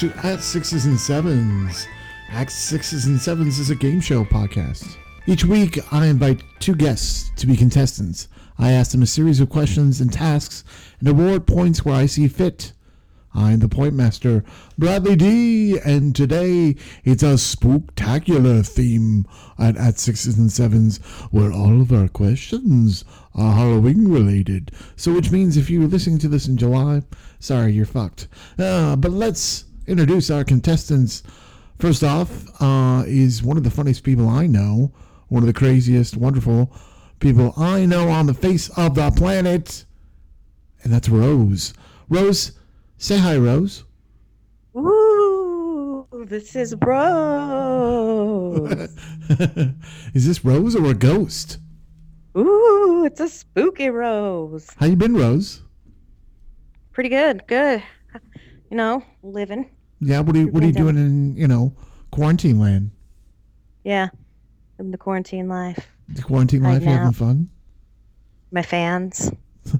To At Sixes and Sevens. At Sixes and Sevens is a game show podcast. Each week, I invite two guests to be contestants. I ask them a series of questions and tasks and award points where I see fit. I'm the point master, Bradley D, and today it's a spooktacular theme at, at Sixes and Sevens where all of our questions are Halloween related. So, which means if you're listening to this in July, sorry, you're fucked. Uh, but let's introduce our contestants. First off, uh, is one of the funniest people I know, one of the craziest, wonderful people I know on the face of the planet, and that's Rose. Rose, say hi, Rose. Ooh, this is Rose. is this Rose or a ghost? Ooh, it's a spooky Rose. How you been, Rose? Pretty good, good. You know, living. Yeah, what are you what are you doing in, you know, quarantine land? Yeah. In the quarantine life. The quarantine life, you having fun? My fans.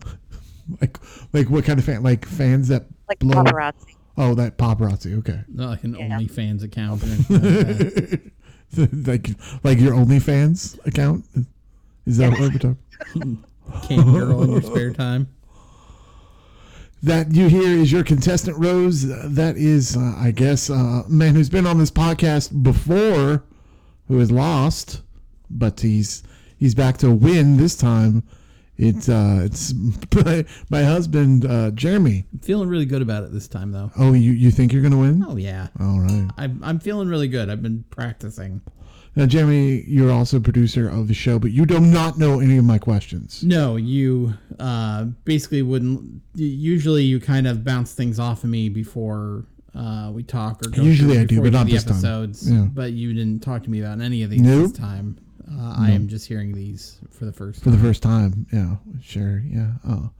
Like like what kind of fan like fans that Like blow paparazzi. Oh, that paparazzi, okay. Not like an Yeah. OnlyFans account. Like like like your OnlyFans account? Is that what we're talking? Cam girl in your spare time. That you hear is your contestant Rose. That is, uh, I guess, uh, man who's been on this podcast before, who has lost, but he's he's back to win this time. It's uh, it's my, my husband uh, Jeremy. I'm feeling really good about it this time, though. Oh, you you think you're gonna win? Oh yeah, All right. I'm I'm feeling really good. I've been practicing. Now, Jeremy, you're also producer of the show, but you do not know any of my questions. No, you uh, basically wouldn't. Usually, you kind of bounce things off of me before uh, we talk or go Usually I do, but not the this time. episodes. Yeah. But you didn't talk to me about any of these Nope. this time. Uh, I am just hearing these for the first for time. the first time. Yeah, sure. Yeah. Oh,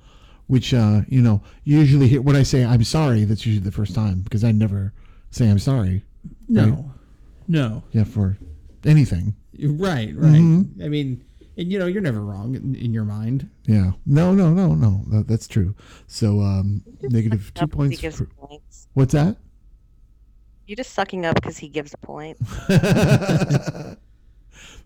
which uh, you know, usually hear- when I say I'm sorry, that's usually the first time because I never say I'm sorry. no, no, Yeah, for anything. right, right. Mm-hmm. I mean, and you know, you're never wrong in, in your mind. Yeah. No, no, no, no. That, that's true. So um, negative two points. He gives For, points. what's that? You're just sucking up because he gives a point.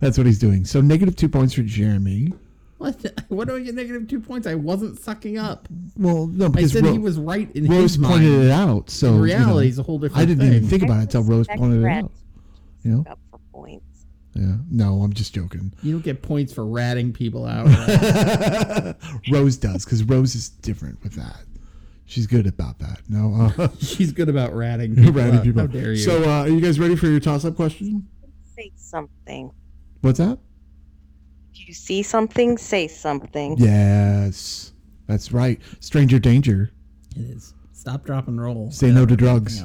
That's what he's doing. So negative two points for Jeremy. What? What do I get negative two points? I wasn't sucking up. Well, no, I said Ro- he was right in Rose his mind. pointed it out. So In you know, reality, it's a whole different I didn't thing. even think about it until Rose pointed it out. You know? Up for points. Yeah. No, I'm just joking. You don't get points for ratting people out. right? Rose does because Rose is different with that. She's good about that. No, uh, She's good about ratting people ratting out. people. How dare you? So, uh, are you guys ready for your toss-up question? Say something. What's that? If you see something, say something. Yes, that's right. Stranger danger. it is. Stop, drop, and roll. Say no to drugs.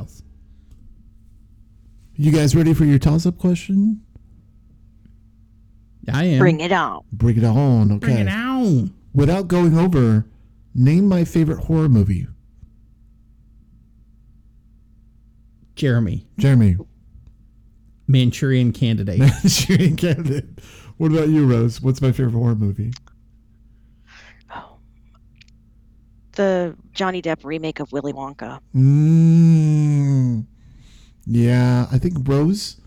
You guys ready for your toss-up question? I am. Bring it on. Bring it on. Okay. Bring it on. Without going over, name my favorite horror movie. Jeremy, Jeremy, Manchurian Candidate. Manchurian Candidate. What about you, Rose? What's my favorite horror movie? The Johnny Depp remake of Willy Wonka. Mm, yeah, I think Rose,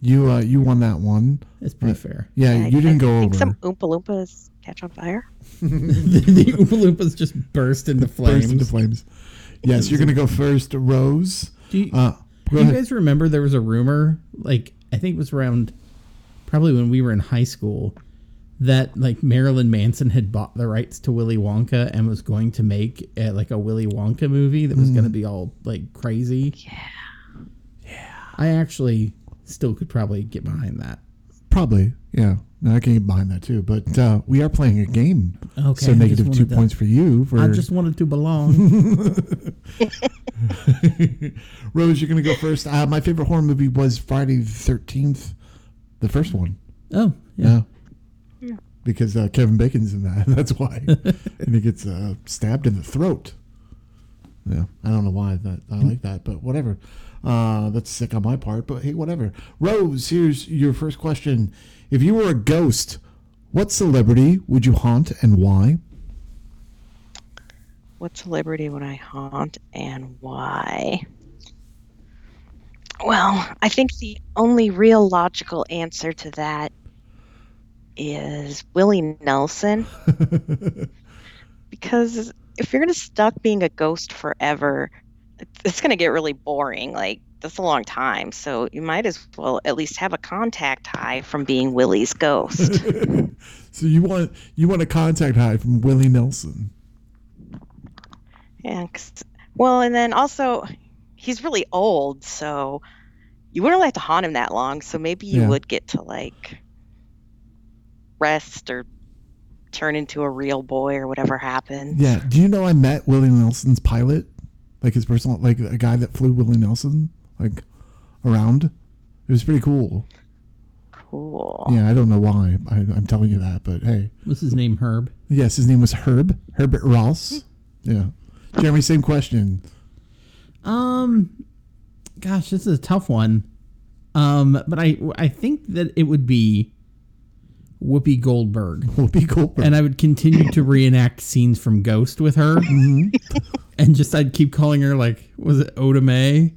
you uh, you won that one. It's pretty fair. Yeah, I- you didn't I go think over. Some Oompa Loompas catch on fire. the the Oompa Loompas just burst into flames. Burst into flames. Yes, you're gonna go first, Rose. Do you, Uh, do you guys remember there was a rumor, like I think it was around probably when we were in high school, that like Marilyn Manson had bought the rights to Willy Wonka and was going to make uh, like a Willy Wonka movie that was Mm. going to be all like crazy. Yeah. Yeah. I actually still could probably get behind that. Probably, yeah. No, I can get behind that too. But uh, we are playing a game, Okay. so I negative just two to- points for you. For I just wanted to belong. Rose, you're gonna go first. Uh, my favorite horror movie was Friday the Thirteenth, the first one. oh, yeah. Yeah. Because uh, Kevin Bacon's in that. That's why. and he gets uh, stabbed in the throat. Yeah. I don't know why that I like that, but whatever. Uh, that's sick on my part, but hey, whatever. Rose, here's your first question. If you were a ghost, what celebrity would you haunt and why? what celebrity would I haunt and why? Well, I think the only real logical answer to that is Willie Nelson. because if you're going to stuck being a ghost forever, it's going to get really boring. Like, that's a long time. So you might as well at least have a contact high from being Willie's ghost. so you want you want a contact high from Willie Nelson? yeah. well, and then also he's really old, so you wouldn't have to haunt him that long. So maybe you Yeah. would get to like rest or turn into a real boy or whatever happens. Yeah. Do you know I met Willie Nelson's pilot, like his personal, like a guy that flew Willie Nelson like around. It was pretty cool. Cool. Yeah, I don't know why I, I'm telling you that, but hey, What's his name? Herb. yes, his name was Herb Herbert Ross. Yeah, Jeremy, same question. Um, gosh, this is a tough one. Um, but I I think that it would be Whoopi Goldberg, Whoopi Goldberg. and I would continue to reenact scenes from Ghost with her, and just I'd keep calling her like was it Oda Mae?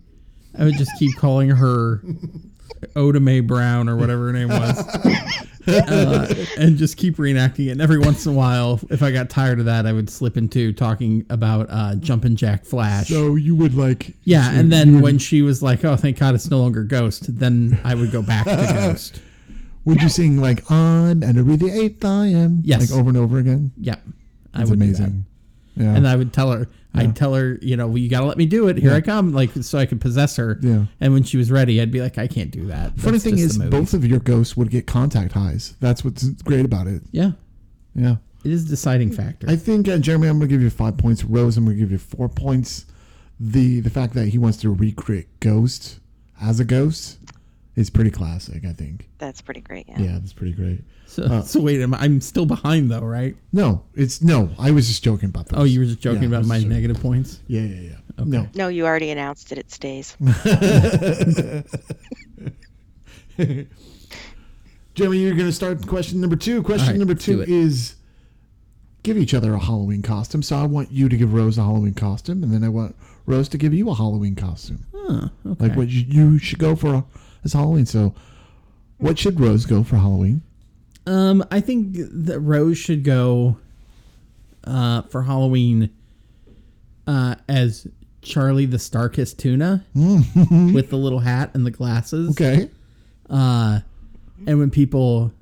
I would just keep calling her Oda Mae Brown or whatever her name was. Uh, and just keep reenacting it. And every once in a while, if I got tired of that, I would slip into talking about uh, Jumpin' Jack Flash. so you would like Yeah, and then when she was like, "Oh, thank God, it's no longer Ghost," then I would go back to Ghost. Would you sing like I'm and every the eighth I am Yes. like over and over again? Yep, I That's would amazing. Yeah. And I would tell her, I'd tell her, you know, well, you got to let me do it. Here Yeah. I come, like so I could possess her. Yeah. And when she was ready, I'd be like, I can't do that. Funny That's thing is, both of your ghosts would get contact highs. That's what's great about it. yeah, Yeah. it is a deciding factor. I think uh, Jeremy, I'm going to give you five points. Rose, I'm going to give you four points. The the fact that he wants to recreate Ghost as a ghost is pretty classic. I think. That's pretty great. Yeah. Yeah, that's pretty great. so, uh, so wait, am I- I'm still behind though, right? No, it's no. I was just joking about that. Oh, you were just joking Yeah, about my joking. negative points. Yeah, yeah, yeah. No. No, you already announced it. It stays. Jeremy, you're going to start question number two. Question All right, number two is give each other a Halloween costume. So I want you to give Rose a Halloween costume, and then I want Rose to give you a Halloween costume. Huh, okay. Like what you, you should go for as Halloween. So, what should Rose go for Halloween? Um, I think that Rose should go uh, for Halloween uh, as Charlie the Starkist Tuna with the little hat and the glasses. Okay. Uh, and when people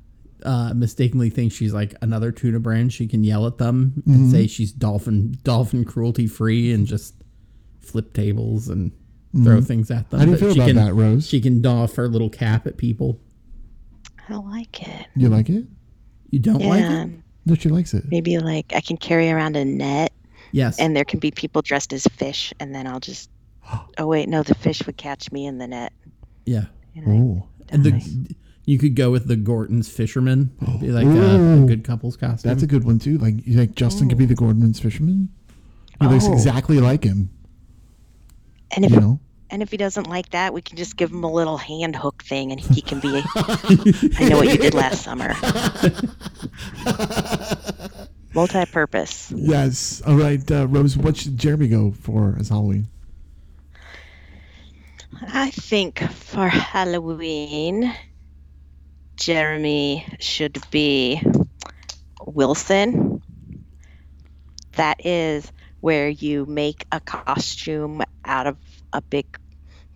uh, mistakenly think she's like another tuna brand, she can yell at them and say she's dolphin dolphin cruelty free and just flip tables and throw mm-hmm. things at them. How do you feel she about can, that, Rose? She can doff her little cap at people. I like it. you like it? You don't Yeah. like it? No, she likes it. Maybe like I can carry around a net Yes. and there can be people dressed as fish and then I'll just Oh wait, no, the fish would catch me in the net. yeah. You Oh, And the you could go with the Gorton's fisherman. It'd be like a, a good couple's costume. that's a good one too. Like you think Justin could be the Gorton's fisherman? He looks Oh. exactly like him. And if You know. and if he doesn't like that, we can just give him a little hand hook thing and he can be I know what you did last summer. Multi-purpose. Yes. All right, uh, Rose. What should Jeremy go for as Halloween? I think for Halloween, Jeremy should be Wilson. That is where you make a costume out of a big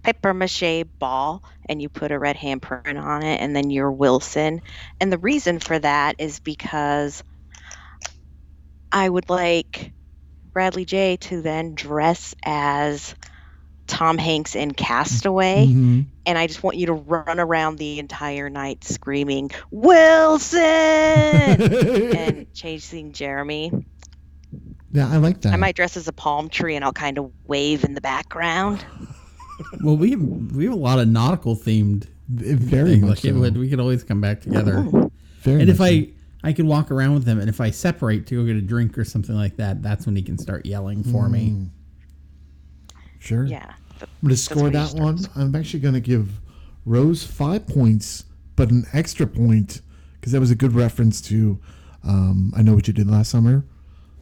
paper mache ball and you put a red handprint on it, and then you're Wilson. And the reason for that is because I would like Bradley J to then dress as Tom Hanks in Castaway Mhm. and I just want you to run around the entire night screaming Wilson and chasing Jeremy. Yeah, I like that. I might dress as a palm tree and I'll kind of wave in the background. well, we have, we have a lot of nautical themed very things. much Like so. would, we could always come back together. Very and if so. I I could walk around with him, and if I separate to go get a drink or something like that, that's when he can start yelling for me. Mm. Sure. Yeah. I'm going to score that one. I'm actually going to give Rose five points, but an extra point because that was a good reference to um, I Know What You Did Last Summer.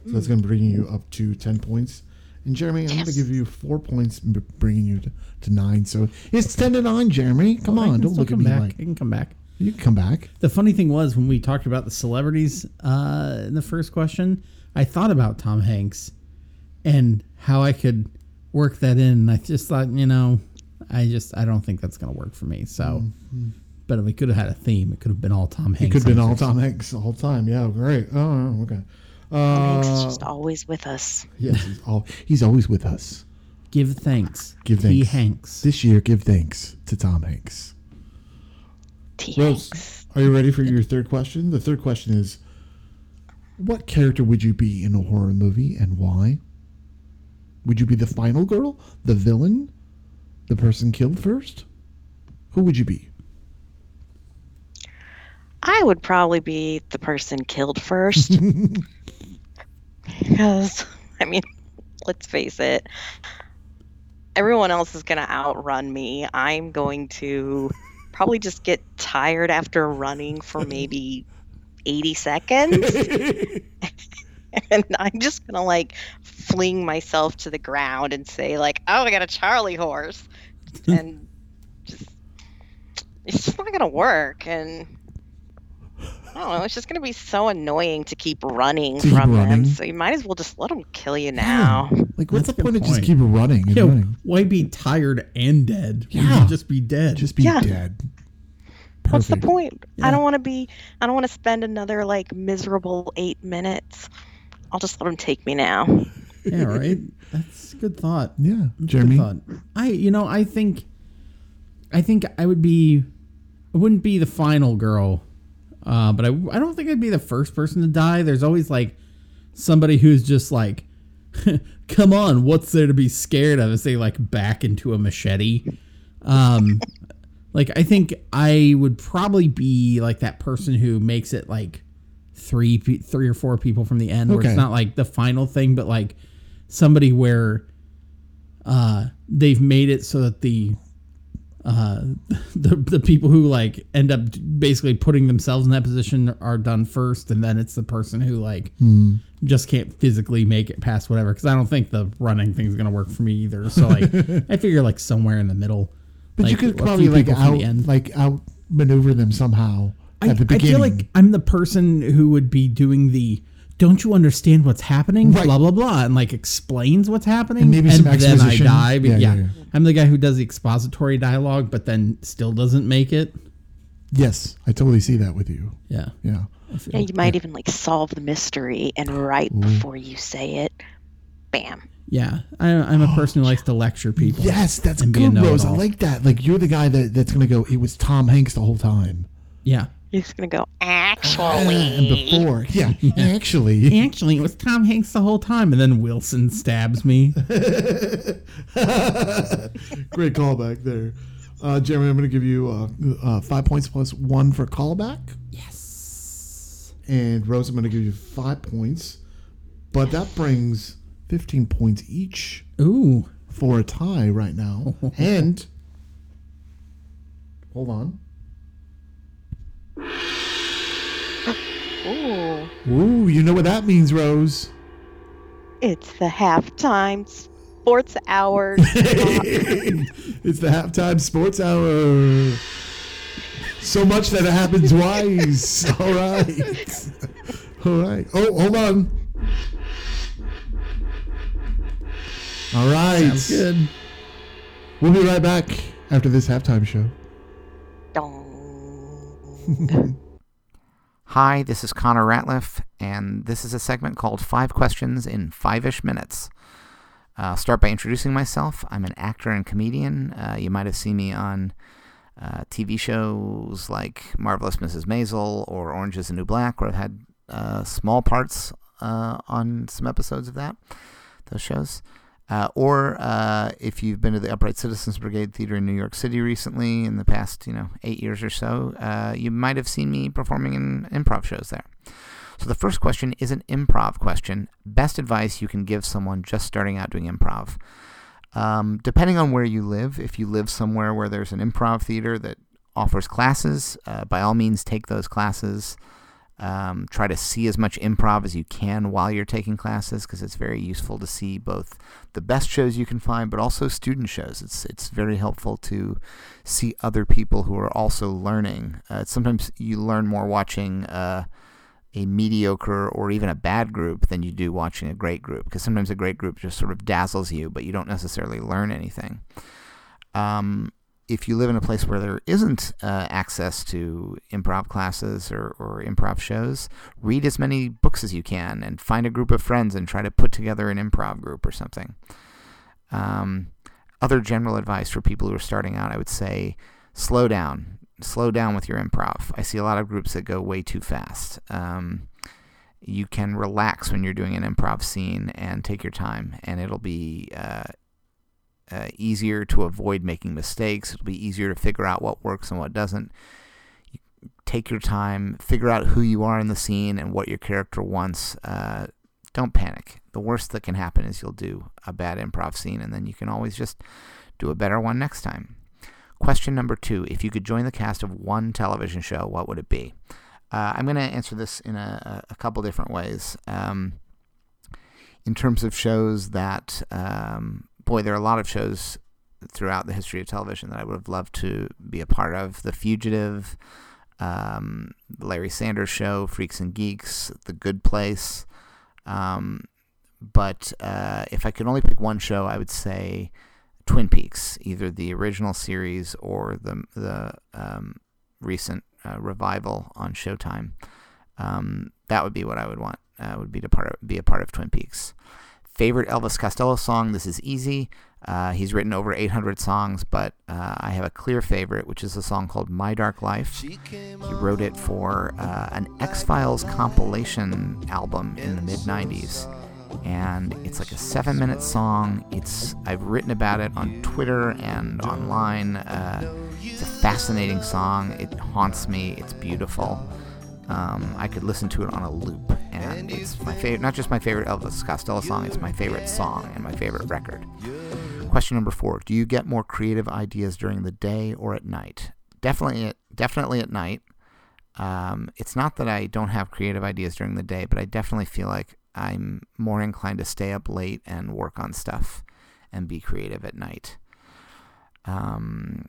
So that's going to bring you up to 10 points. And Jeremy, I'm going to give you four points, bringing you to, to nine. So it's 10 to 9, Jeremy. Come I on, don't look at come me back. like. I can come back. You can come back. The funny thing was when we talked about the celebrities uh, in the first question, I thought about Tom Hanks and how I could work that in. And I just thought, you know, I just I don't think that's going to work for me. So, but we could have had a theme. It could have been all Tom Hanks. It could have been all answers. Tom Hanks the whole time. Yeah, great. Oh, okay. Thanks, it's Uh, just always with us. yes, he's, all, he's always with us. Give thanks. Give T. thanks. Hanks. This year, give thanks to Tom Hanks. T. Rose, Hanks. are you ready for your third question? The third question is What character would you be in a horror movie and why? Would you be the final girl? The villain? The person killed first? Who would you be? I would probably be the person killed first. because, I mean, let's face it, everyone else is going to outrun me. I'm going to probably just get tired after running for maybe 80 seconds. and I'm just going to like fling myself to the ground and say, like, oh, I got a Charlie horse. and just, it's just not going to work. And, I don't know. It's just going to be so annoying to keep running To keep from running. them. So you might as well just let them kill you now. Like, what's That's the point of just keep running and Yeah, running? why be tired and dead? when you Yeah. just be dead. Just be Yeah. dead. What's the point? Yeah. I don't want to be. I don't want to spend another like miserable eight minutes. I'll just let them take me now. yeah, right. That's a good thought. Yeah, Good Jeremy. thought. I you know I think I think I would be I wouldn't be the final girl, uh, but I I don't think I'd be the first person to die. There's always like somebody who's just like, come on, what's there to be scared of? As they like back into a machete. Um, like I think I would probably be like that person who makes it like three three or four people from the end where it's not like the final thing, but like somebody where uh, they've made it so that the uh, the the people who like end up basically putting themselves in that position are done first, and then it's the person who like Hmm. just can't physically make it past whatever. Because I don't think the running thing's gonna work for me either. So like, I figure like somewhere in the middle. But you could probably like out the end. like out maneuver them somehow I, at the beginning. I feel like I'm the person who would be doing the don't you understand what's happening? Right. Blah blah blah, and like explains what's happening, And maybe some then I die. Yeah, yeah, yeah, yeah. I'm the guy who does the expository dialogue, but then still doesn't make it. yes, I totally see that with you. Yeah, Yeah. I Yeah, you might even like solve the mystery, and right before you say it, bam. yeah. I, I'm a person who likes to lecture people. Yes, that's And be a good, Rose. I like that. Like you're the guy that, that's gonna go. It was Tom Hanks the whole time. yeah. You're gonna go. and Actually, before, yeah, actually, Actually, it was Tom Hanks the whole time, and then Wilson stabs me. great callback there. Uh, Jeremy, I'm gonna give you uh, uh, five points plus one for callback, yes. and Rose, I'm gonna give you five points, but that brings 15 points each Ooh. for a tie right now. and hold on. Ooh, Ooh, you know what that means, Rose. it's the halftime sports hour. it's the halftime sports hour. So much that it happened twice. All right. All right. Oh, hold on. All right. Sounds good. We'll be right back after this halftime show. Dong. Hi, this is Connor Ratliff, and this is a segment called Five Questions in Five ish Minutes. Uh, I'll start by introducing myself. I'm an actor and comedian. Uh, you might have seen me on uh, TV shows like Marvelous Mrs. Maisel or Orange is the New Black, where I've had uh, small parts uh, on some episodes of that, those shows. Uh, or uh, if you've been to the Upright Citizens Brigade Theater in New York City recently, in the past, you know, eight years or so, uh, you might have seen me performing in improv shows there. So the first question is an improv question. Best advice you can give someone just starting out doing improv. Um, depending on where you live, if you live somewhere where there's an improv theater that offers classes, uh, by all means take those classes. Um, try to see as much improv as you can while you're taking classes because it's very useful to see both the best shows you can find, but also student shows. It's it's very helpful to see other people who are also learning. Uh, sometimes you learn more watching uh, a mediocre or even a bad group than you do watching a great group because sometimes a great group just sort of dazzles you, but you don't necessarily learn anything. Um, if you live in a place where there isn't uh, access to improv classes or, or improv shows, read as many books as you can and find a group of friends and try to put together an improv group or something. Um, other general advice for people who are starting out, I would say slow down. Slow down with your improv. I see a lot of groups that go way too fast. Um, you can relax when you're doing an improv scene and take your time, and it'll be uh, uh, easier to avoid making mistakes. It'll be easier to figure out what works and what doesn't. You take your time, figure out who you are in the scene and what your character wants. Uh, don't panic. The worst that can happen is you'll do a bad improv scene, and then you can always just do a better one next time. Question number two If you could join the cast of one television show, what would it be? Uh, I'm going to answer this in a, a couple different ways. Um, in terms of shows that um, boy, there are a lot of shows throughout the history of television that I would have loved to be a part of. The Fugitive, um, Larry Sanders Show, Freaks and Geeks, The Good Place. Um, but uh, if I could only pick one show, I would say Twin Peaks, either the original series or the the um, recent uh, revival on Showtime. Um, that would be what I would want. Uh, would be to part of, be a part of Twin Peaks favorite Elvis Costello song. This is easy. Uh, he's written over 800 songs, but uh, I have a clear favorite, which is a song called My Dark Life. He wrote it for uh, an X Files compilation album in the mid 90s. And it's like a seven minute song. It's I've written about it on Twitter and online. Uh, it's a fascinating song. It haunts me. It's beautiful. Um, I could listen to it on a loop, and it's my favorite. Not just my favorite Elvis Costello song; it's my favorite song and my favorite record. Question number four: Do you get more creative ideas during the day or at night? Definitely, definitely at night. Um, it's not that I don't have creative ideas during the day, but I definitely feel like I'm more inclined to stay up late and work on stuff and be creative at night. Um,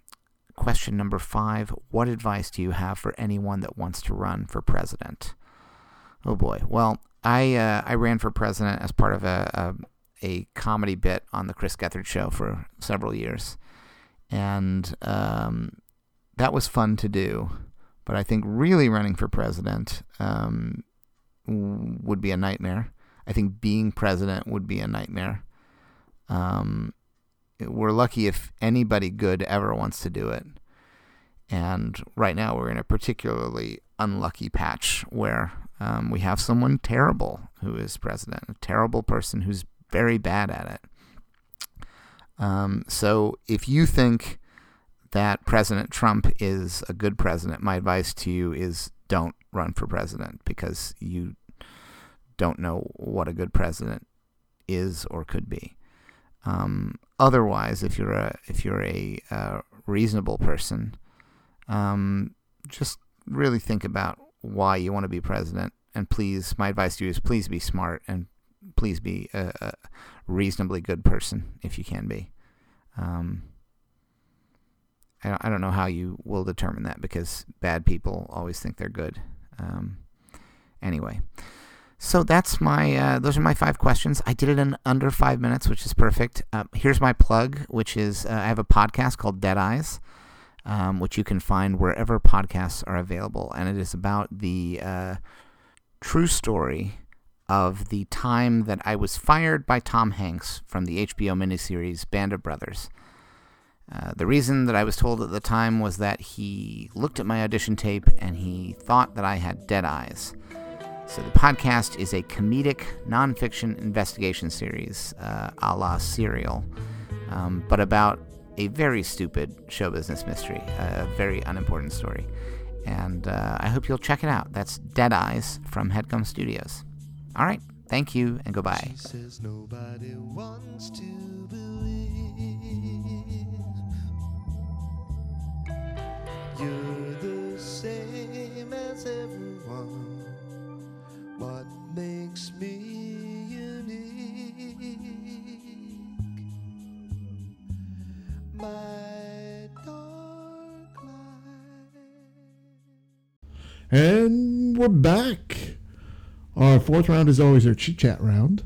Question number five What advice do you have for anyone that wants to run for president? Oh boy. Well, I, uh, I ran for president as part of a, a, a, comedy bit on the Chris Gethard show for several years. And um, that was fun to do. But I think really running for president um, would be a nightmare. I think being president would be a nightmare. Um, we're lucky if anybody good ever wants to do it. And right now we're in a particularly unlucky patch where um, we have someone terrible who is president, a terrible person who's very bad at it. Um, so if you think that President Trump is a good president, my advice to you is don't run for president because you don't know what a good president is or could be. Um, otherwise, if you're a if you're a uh, reasonable person, um, just really think about why you want to be president. And please, my advice to you is please be smart and please be a, a reasonably good person if you can be. Um, I, I don't know how you will determine that because bad people always think they're good. Um, anyway. So that's my uh, those are my five questions. I did it in under five minutes, which is perfect. Uh, here's my plug, which is uh, I have a podcast called Dead Eyes, um, which you can find wherever podcasts are available, and it is about the uh, true story of the time that I was fired by Tom Hanks from the HBO miniseries Band of Brothers. Uh, the reason that I was told at the time was that he looked at my audition tape and he thought that I had dead eyes. So, the podcast is a comedic nonfiction investigation series, uh, a la Serial, um, but about a very stupid show business mystery, a very unimportant story. And uh, I hope you'll check it out. That's Dead Eyes from Headgum Studios. All right, thank you and goodbye. And we're back. Our fourth round is always our chit chat round.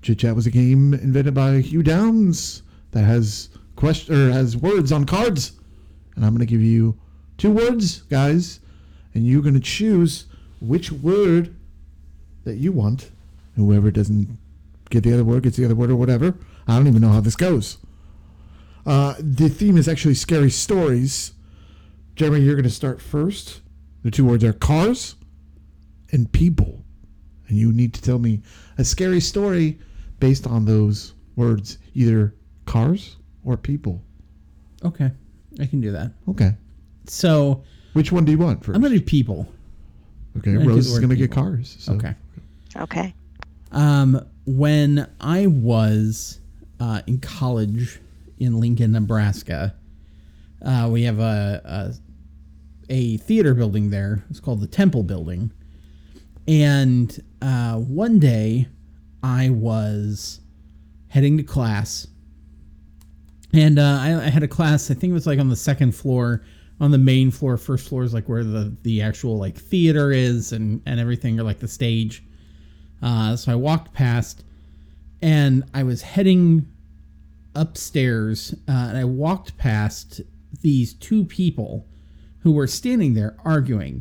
Chit chat was a game invented by Hugh Downs that has question or has words on cards, and I'm going to give you two words, guys, and you're going to choose which word that you want. Whoever doesn't get the other word gets the other word or whatever. I don't even know how this goes. Uh, the theme is actually scary stories. Jeremy, you're going to start first. The two words are cars and people. And you need to tell me a scary story based on those words, either cars or people. Okay, I can do that. Okay. So Which one do you want 1st I'm gonna do people. okay, I'm gonna Rose is going to get cars. So. Okay. Okay. Um, when I was uh, in college in Lincoln, Nebraska, uh, we have a, a a theater building there. It's called the Temple Building. And uh, one day, I was heading to class, and uh, I, I had a class. I think it was like on the second floor. On the main floor, first floor is like where the the actual like theater is and and everything, or like the stage. Uh, so I walked past, and I was heading upstairs, uh, and I walked past these two people who were standing there arguing,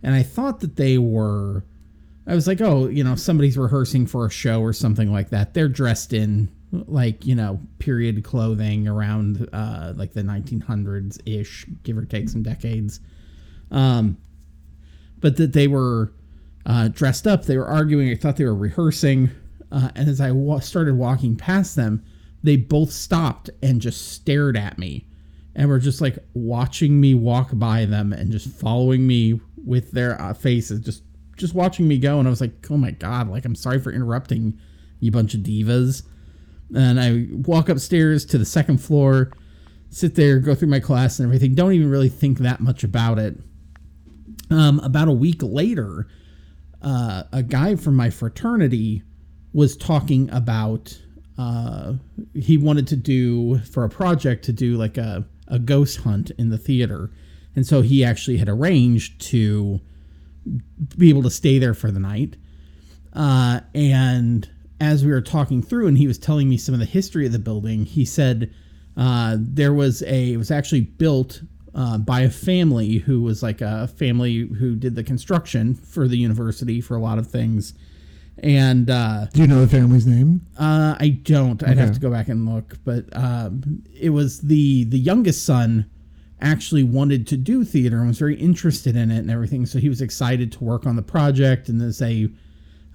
and I thought that they were. I was like, oh, you know, somebody's rehearsing for a show or something like that. They're dressed in like you know period clothing around uh, like the 1900s ish, give or take some decades. Um, but that they were uh, dressed up. They were arguing. I thought they were rehearsing. Uh, and as I wa- started walking past them, they both stopped and just stared at me and were just like watching me walk by them and just following me with their uh, faces, just just watching me go. And I was like, oh my god, like I'm sorry for interrupting you bunch of divas. And I walk upstairs to the second floor, sit there, go through my class and everything. Don't even really think that much about it. Um, about a week later, uh, a guy from my fraternity was talking about uh, he wanted to do for a project to do like a, a ghost hunt in the theater. And so he actually had arranged to be able to stay there for the night. Uh, and as we were talking through, and he was telling me some of the history of the building, he said uh, there was a, it was actually built uh, by a family who was like a family who did the construction for the university for a lot of things. And uh, Do you know the family's name? uh, I don't. I'd have to go back and look, but um, it was the the youngest son actually wanted to do theater and was very interested in it and everything. So he was excited to work on the project. And as they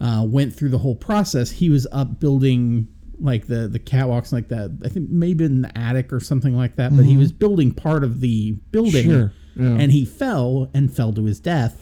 uh, went through the whole process, he was up building like the the catwalks, like that. I think maybe in the attic or something like that. But he was building part of the building, Sure, yeah. and he fell and fell to his death.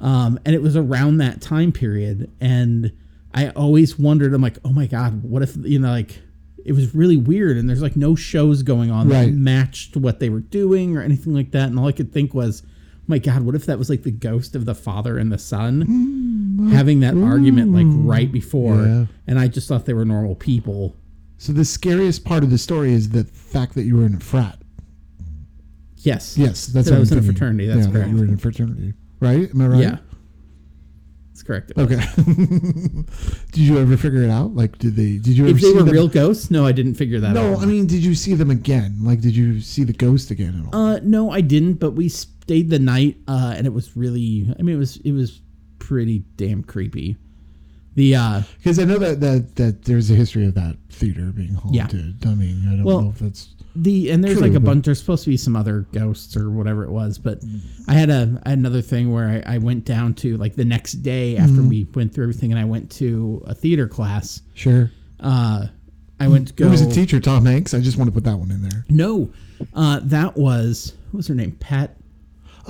Um, and it was around that time period, and I always wondered. I'm like, oh my god, what if you know, like, it was really weird, and there's like no shows going on that matched what they were doing or anything like that. And all I could think was, oh my god, what if that was like the ghost of the father and the son having that argument like right before? Yeah. And I just thought they were normal people. So the scariest part of the story is the fact that you were in a frat. Yes. Yes, that's That I was in a fraternity, that's yeah, correct. You were in a fraternity, right? Am I right? Yeah. That's correct. Okay. did you ever figure it out? Like, did they? Did you ever If they see were them? real ghosts, no, I didn't figure that out. No, I mean, did you see them again? Like, did you see the ghost again at all? Uh, no, I didn't. But we stayed the night, uh, and it was really. I mean, it was it was pretty damn creepy. The uh, Because I know that, that that there's a history of that theater being haunted. Yeah. I mean, I don't Well, know if that's the and there's True, like a bunch. There's supposed to be some other ghosts or whatever it was, but I had a I had another thing where I, I went down to like the next day after Mm-hmm. we went through everything, and I went to a theater class. sure. Uh, I went to go. Who was the teacher? Tom Hanks. I just want to put that one in there. No, uh, that was what was her name? Pat.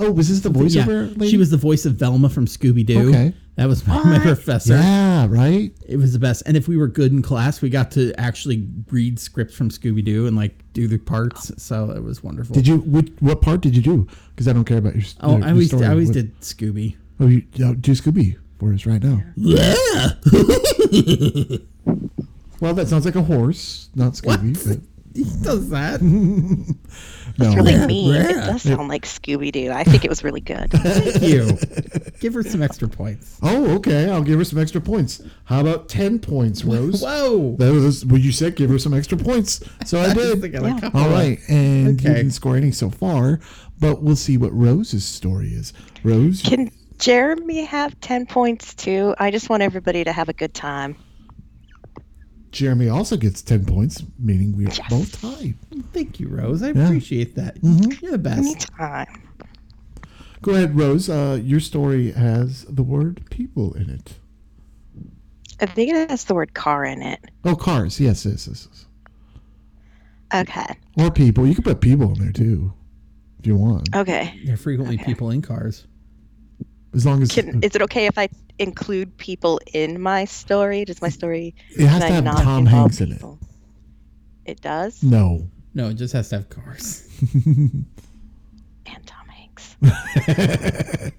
Oh, was this the voiceover? yeah, lady? she was the voice of Velma from Scooby Doo. Okay. that was my, my professor. Yeah, right. It was the best. And if we were good in class, we got to actually read scripts from Scooby Doo and like do the parts. So it was wonderful. Did you? Which, what part did you do? Because I don't care about your. Oh, your I always. I always What- did Scooby. Oh, you oh, do Scooby for us right now. Yeah. Well, that sounds like a horse, not Scooby. But He does that. No. It's really mean. It does sound like Scooby Doo. I think it was really good. Thank you. Give her some extra points. Oh, okay. I'll give her some extra points. How about 10 points, Rose? Whoa. That was what you said. Give her some extra points. So I I did. think I got a Yeah. couple All of- right, and you didn't score any so far, but we'll see what Rose's story is. Rose, Can Jeremy have 10 points too? I just want everybody to have a good time. Jeremy also gets ten points, meaning we're Yes. both tied. Thank you, Rose. I Yeah. appreciate that. You're the best. Anytime. Go ahead, Rose. Uh, your story has the word "people" in it. I think it has the word car in it. Oh, cars. Yes, yes, yes. yes. Okay. Or people. You can put people in there too, if you want. Okay. There are frequently people in cars. As long as Can, is it okay if I include people in my story? Does my story it has to I have not Tom involve Hanks in it. It does? No. No, it just has to have cars. And Tom Hanks.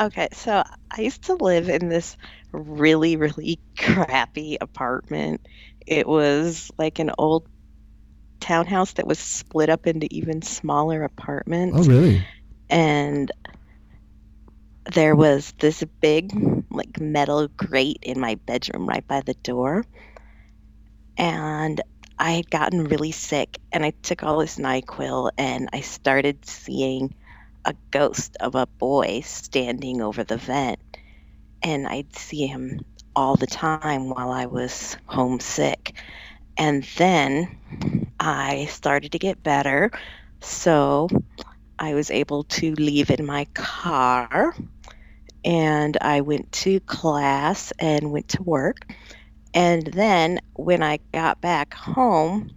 okay, so I used to live in this really, really crappy apartment. It was like an old townhouse that was split up into even smaller apartments. Oh, really? and there was this big like metal grate in my bedroom right by the door. And i had gotten really sick and i took all this nyquil and i started seeing a ghost of a boy standing over the vent. And i'd see him all the time while i was homesick. And then i started to get better. So I was able to leave in my car and I went to class and went to work. And then when I got back home,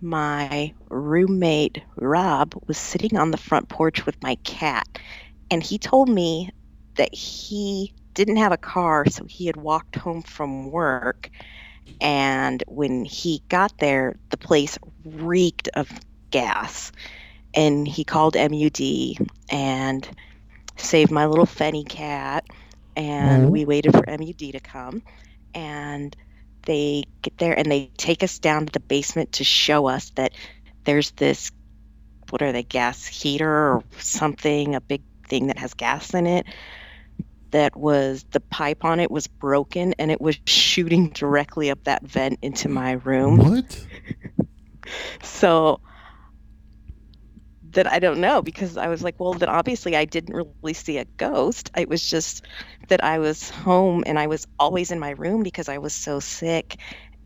my roommate Rob was sitting on the front porch with my cat. And he told me that he didn't have a car, so he had walked home from work. And when he got there, the place reeked of gas and he called MUD and saved my little Fenny cat. And Oh. we waited for MUD to come. And they get there and they take us down to the basement to show us that there's this what are they, gas heater or something, a big thing that has gas in it. That was the pipe on it was broken and it was shooting directly up that vent into my room. What? So that I don't know because I was like, well, then obviously I didn't really see a ghost. It was just that I was home and I was always in my room because I was so sick.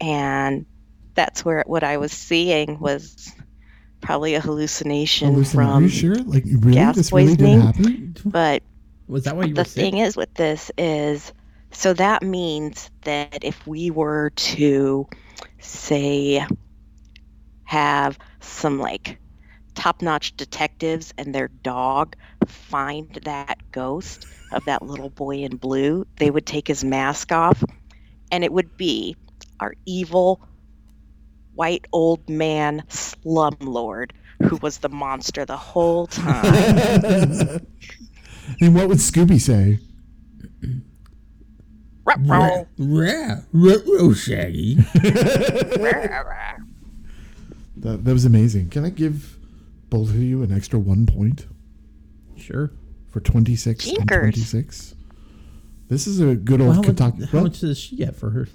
And that's where what I was seeing was probably a hallucination Hallucin- Are from. you sure? Like, really? gas This really did poisoning? happen? But Was that why you the were sick? thing is with this is so that means that if we were to say have some like top-notch detectives and their dog find that ghost of that little boy in blue they would take his mask off and it would be our evil white old man slumlord who was the monster the whole time and what would Scooby say? Ruh-roh. Yeah, Shaggy. That, that was amazing. Can I give both of you an extra one point sure. for 26 and 26? This is a good Well, old how, Kentucky. much, how well, much does she get for her?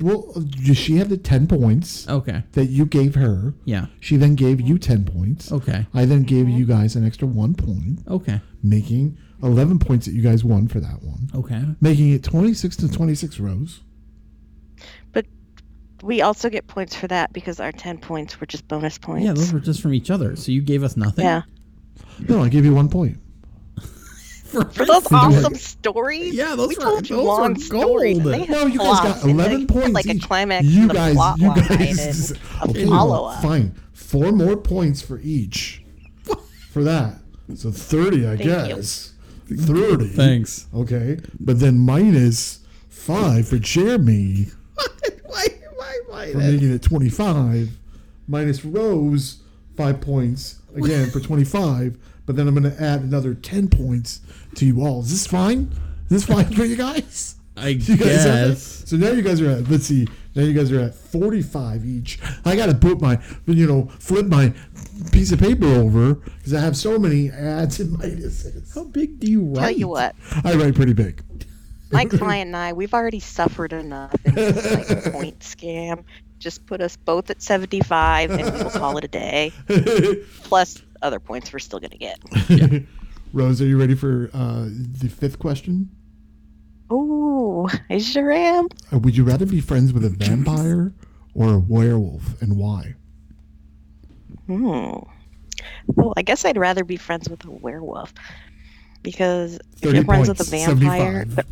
well, she had the 10 points Okay. that you gave her. Yeah. She then gave you 10 points. Okay. I then gave you guys an extra one point, Okay. making 11 points that you guys won for that one, Okay. making it 26 to 26 Rose. We also get points for that because our 10 points were just bonus points. Yeah, those were just from each other. So you gave us nothing. Yeah. No, I gave you one point. For, For those Did you- awesome stories. Yeah, those we were- told you those were long stories. and gold. They had you guys got plots, and they 11 had, points Like each. a climax you and a guys, plot you guys, and I'll a tell you follow what, up. fine. Four more points for each for that. So 30, I Thank you. guess. 30. Thanks. Okay. But then minus five for Jeremy why? Why? Why? for making it 25. Minus Rose, five points again for 25. But then I'm going to add another 10 points to you all. Is this fine? Is this fine for you guys? I You guys guess. So now you guys are at, let's see, Now you guys are at 45 each. I got to put my, you know, flip my piece of paper over because I have so many ads and minuses. How big do you write? Tell you what, I write pretty big. My client and I, we've already suffered enough in this like point scam. Just put us both at 75 and we'll call it a day. Plus other points we're still gonna get. Rose, are you ready for uh, the fifth question? Oh, I sure am. Uh, would you rather be friends with a vampire or a werewolf, and why? Hmm. Well, I guess I'd rather be friends with a werewolf because if 30 you're friends with a vampire, they're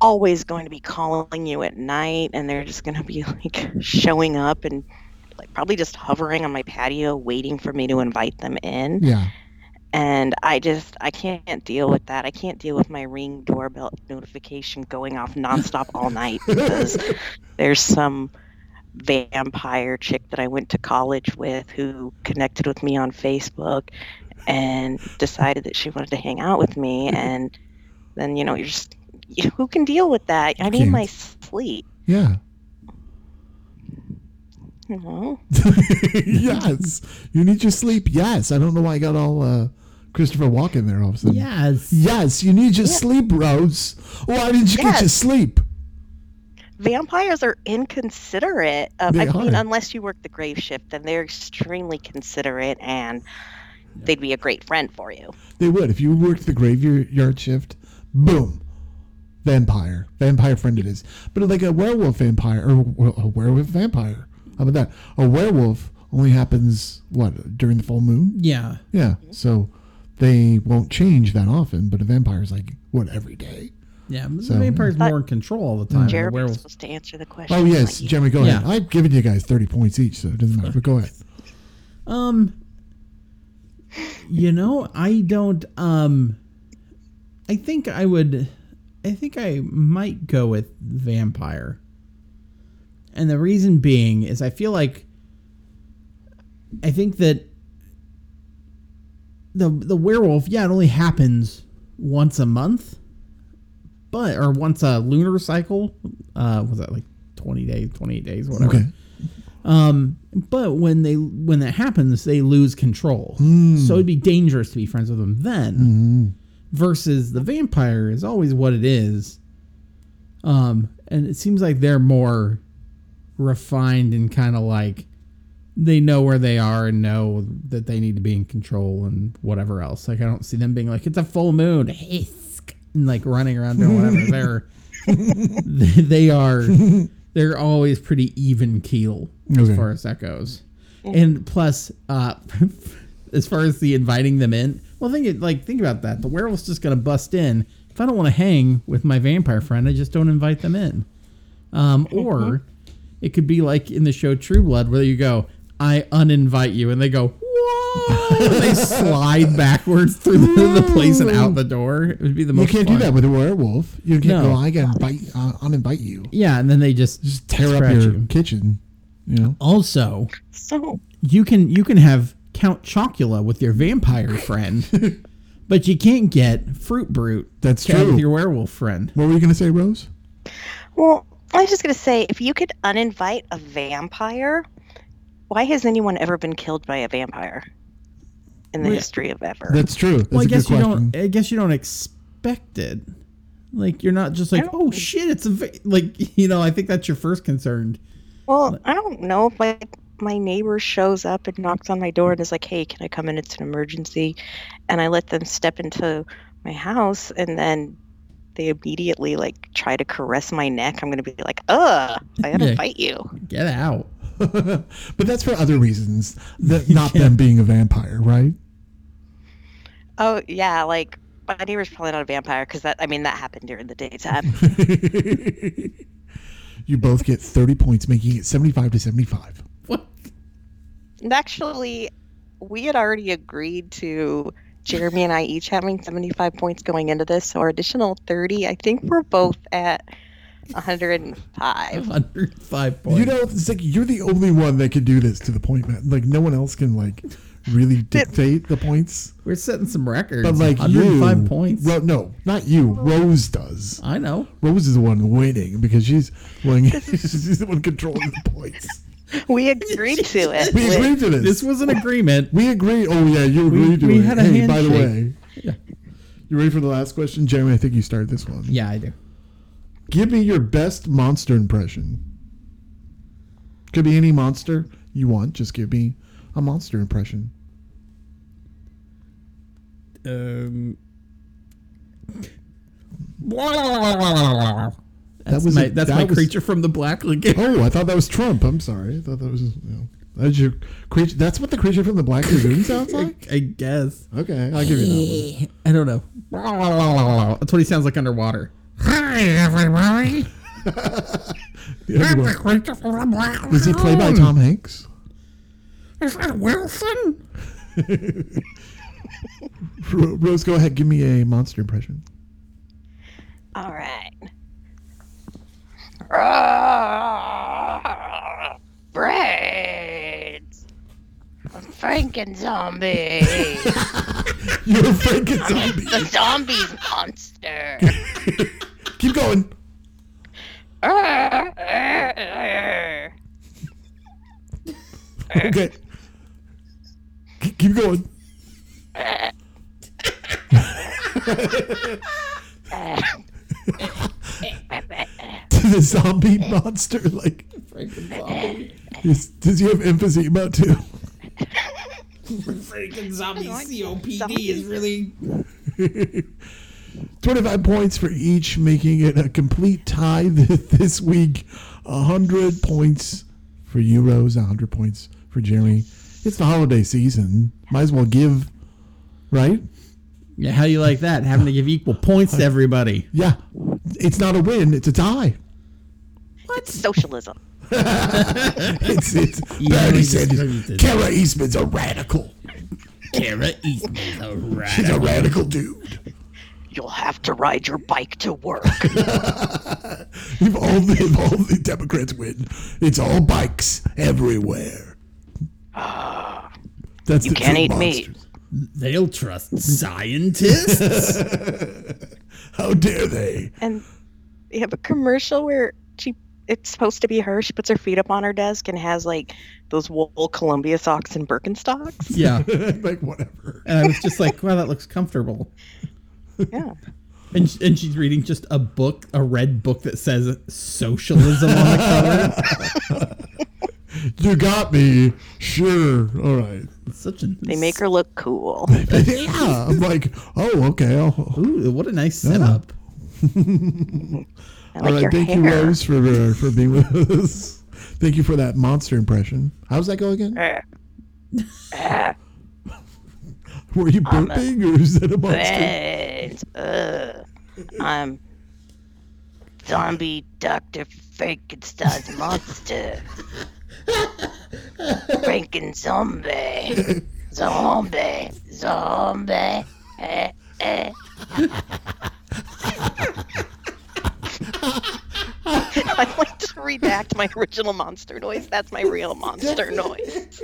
always going to be calling you at night, and they're just going to be like showing up and like probably just hovering on my patio, waiting for me to invite them in. Yeah. And I just I can't deal with that. I can't deal with my ring doorbell notification going off nonstop all night because there's some vampire chick that I went to college with who connected with me on Facebook and decided that she wanted to hang out with me and then you know you're just who can deal with that? I need my sleep, Yeah. you know. yes. You need your sleep. Yes. I don't know why I got all uh, Christopher Walken there all of a sudden. Yes. Yes, you need your sleep, Rose. Why didn't you get your sleep? Vampires are inconsiderate. Um, I They mean, unless you work the grave shift, then they're extremely considerate and they'd be a great friend for you. They would. If you worked the graveyard shift, boom. Vampire. Vampire friend it is. But like a werewolf vampire, or a werewolf vampire. How about that? A werewolf only happens, what, during the full moon? Yeah. Yeah. So they won't change that often, but a vampire is like, what, every day? Yeah. So- the vampire's But- more in control all the time. and The Jeremy's werewolf. supposed to answer the question. Oh, yes. not. Jeremy, go Yeah. ahead. I've given you guys 30 points each, so it doesn't matter. But go ahead. Um, you know, I don't. Um, I think I would. I think I might go with vampire. And the reason being is I feel like I think that the the werewolf, yeah, it only happens once a month, but or once a lunar cycle. Uh, was that like twenty days, twenty eight days, whatever. Okay. Um, but when they when that happens, they lose control. So it'd be dangerous to be friends with them then. Versus the vampire is always what it is. Um, and it seems like they're more refined and kind of like they know where they are and know that they need to be in control and whatever else. Like I don't see them being like it's a full moon, hisk, and like running around doing whatever. they're they, they are they're always pretty even keel as Okay. far as that goes. And plus, uh, as far as the inviting them in, well, think it like think about that. The werewolf's just gonna bust in. If I don't want to hang with my vampire friend, I just don't invite them in. Um, or it could be like in the show True Blood, where you go, I uninvite you, and they go, they slide backwards through the, the place and out the door. It would be the most. You can't fun. do that with a werewolf. You can't No. go, I can invite, uh, uninvite you. Yeah, and then they just Just tear up your you. kitchen. You know? Also, So, you can you can have Count Chocula with your vampire friend, but you can't get Fruit Brute. That's true. with your werewolf friend. What were you going to say, Rose? well, I was just going to say if you could uninvite a vampire, why has anyone ever been killed by a vampire in the Well, history of ever? That's true. That's well, I a guess good you question. don't. I guess you don't expect it. Like you're not just like, oh shit, it's a va-" like you know. I think that's your first concern. Well, I don't know if like my neighbor shows up and knocks on my door and is like, "Hey, can I come in? It's an emergency," and I let them step into my house, and then they immediately like try to caress my neck. I'm gonna be like, "Ugh, I gotta Yeah. uninvite you." Get out. but that's for other reasons, that not them being a vampire, right? Oh yeah, like my neighbor's probably not a vampire because that I mean that happened during the daytime. you both get 30 points, making it 75 to 75. What? and actually, we had already agreed to Jeremy and I each having 75 points going into this, so our additional 30. I think we're both at 105. 105 points. You know, it's like you're the only one that can do this to the point, man. Like, no one else can, like, really dictate the points. We're setting some records. But like 105 you, points. Ro- no, not you. Rose does. I know. Rose is the one winning because she's winning. she's the one controlling the points. We agreed to it. We agreed to this. This was an agreement. we agree. Oh yeah, you agreed to we it. had a hey, by the way, handshake. Yeah. you ready for the last question, Jeremy? I think you started this one. Yeah, I do. Give me your best monster impression. Could be any monster you want. Just give me a monster impression. Um. That That's was my a- that's that my was- creature from the Black Lagoon. Oh, I thought that was Trump. I'm sorry. I thought that was you know, that's your creature. That's what the creature from the Black Lagoon sounds like. I guess. Okay, I'll give you that. One. I don't know. That's what he sounds like underwater. Hi everybody. One. Everyone- creature from the Black Was he played by Tom Hanks? Is that Wilson? Rose, go ahead. Give me a monster impression. All right. Brains. Franken zombie. You're a freaking zombie. the zombies monster. Keep going. Okay. Ke- Keep going. the zombie monster, like, is, does he have emphysema too? Freaking zombie COPD COPD is really 25 points for each, making it a complete tie this week. 100 points for you, Rose, 100 points for Jeremy. It's the holiday season. Might as well give, right? Yeah, how do you like that? Having to give equal points to everybody. Yeah. It's not a win, it's a tie. What? Socialism. It's, it's Yeah, Barry we Sanders. Kara Eastman's a radical. Kara Eastman's a radical. She's a radical dude. You'll have to ride your bike to work. If all the, if all the Democrats win, it's all bikes everywhere. Ah, That's You the can't true eat meat. They'll trust scientists. How dare they? and they have a commercial where she it's supposed to be her. She puts her feet up on her desk and has like those wool Columbia socks and Birkenstocks. yeah. like whatever. And I was just like, wow, that looks comfortable. Yeah. And, and she's reading just a book, a red book that says socialism on the cover. You got me. Sure. All right. It's such a They make her look cool. yeah. I'm like, oh, okay. I'll, Ooh, what a nice setup. I all like right. your Thank hair. you, Rose, for uh, for being with us. Thank you for that monster impression. How's that go again? Eh, Were you burping or is that a monster? Brains. Ugh. I'm zombie Dr. Frankenstein's monster. Franken zombie. Zombie. Zombie. Eh, eh. I'd like to redact my original monster noise. That's my real monster noise.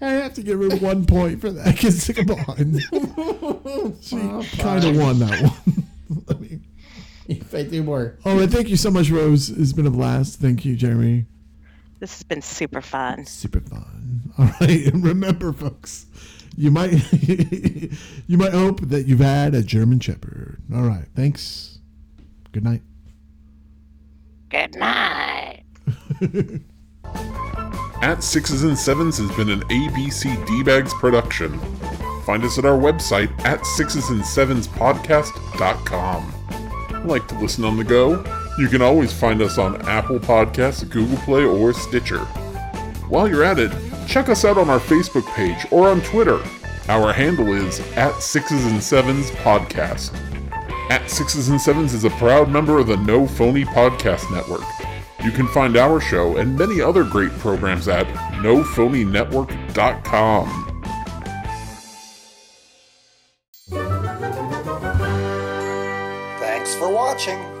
I have to give her one point for that because come on, she kind of won that one. I mean, If I do more. Oh, all right, thank you so much, Rose. It's been a blast. Thank you, Jeremy. This has been super fun. Super fun. All right, and remember, folks, you might you might hope that you've had a German Shepherd. All right, thanks. Good night. Good night. At Sixes and Sevens has been an ABC D-Bagz production. Find us at our website at sixesandsevenspodcast.com. Like to listen on the go? You can always find us on Apple Podcasts, Google Play, or Stitcher. While you're at it, check us out on our Facebook page or on Twitter. Our handle is at Sixes and Sevens Podcast. At Sixes and Sevens is a proud member of the No Phony Podcast Network. You can find our show and many other great programs at nophonynetwork.com. Thanks for watching.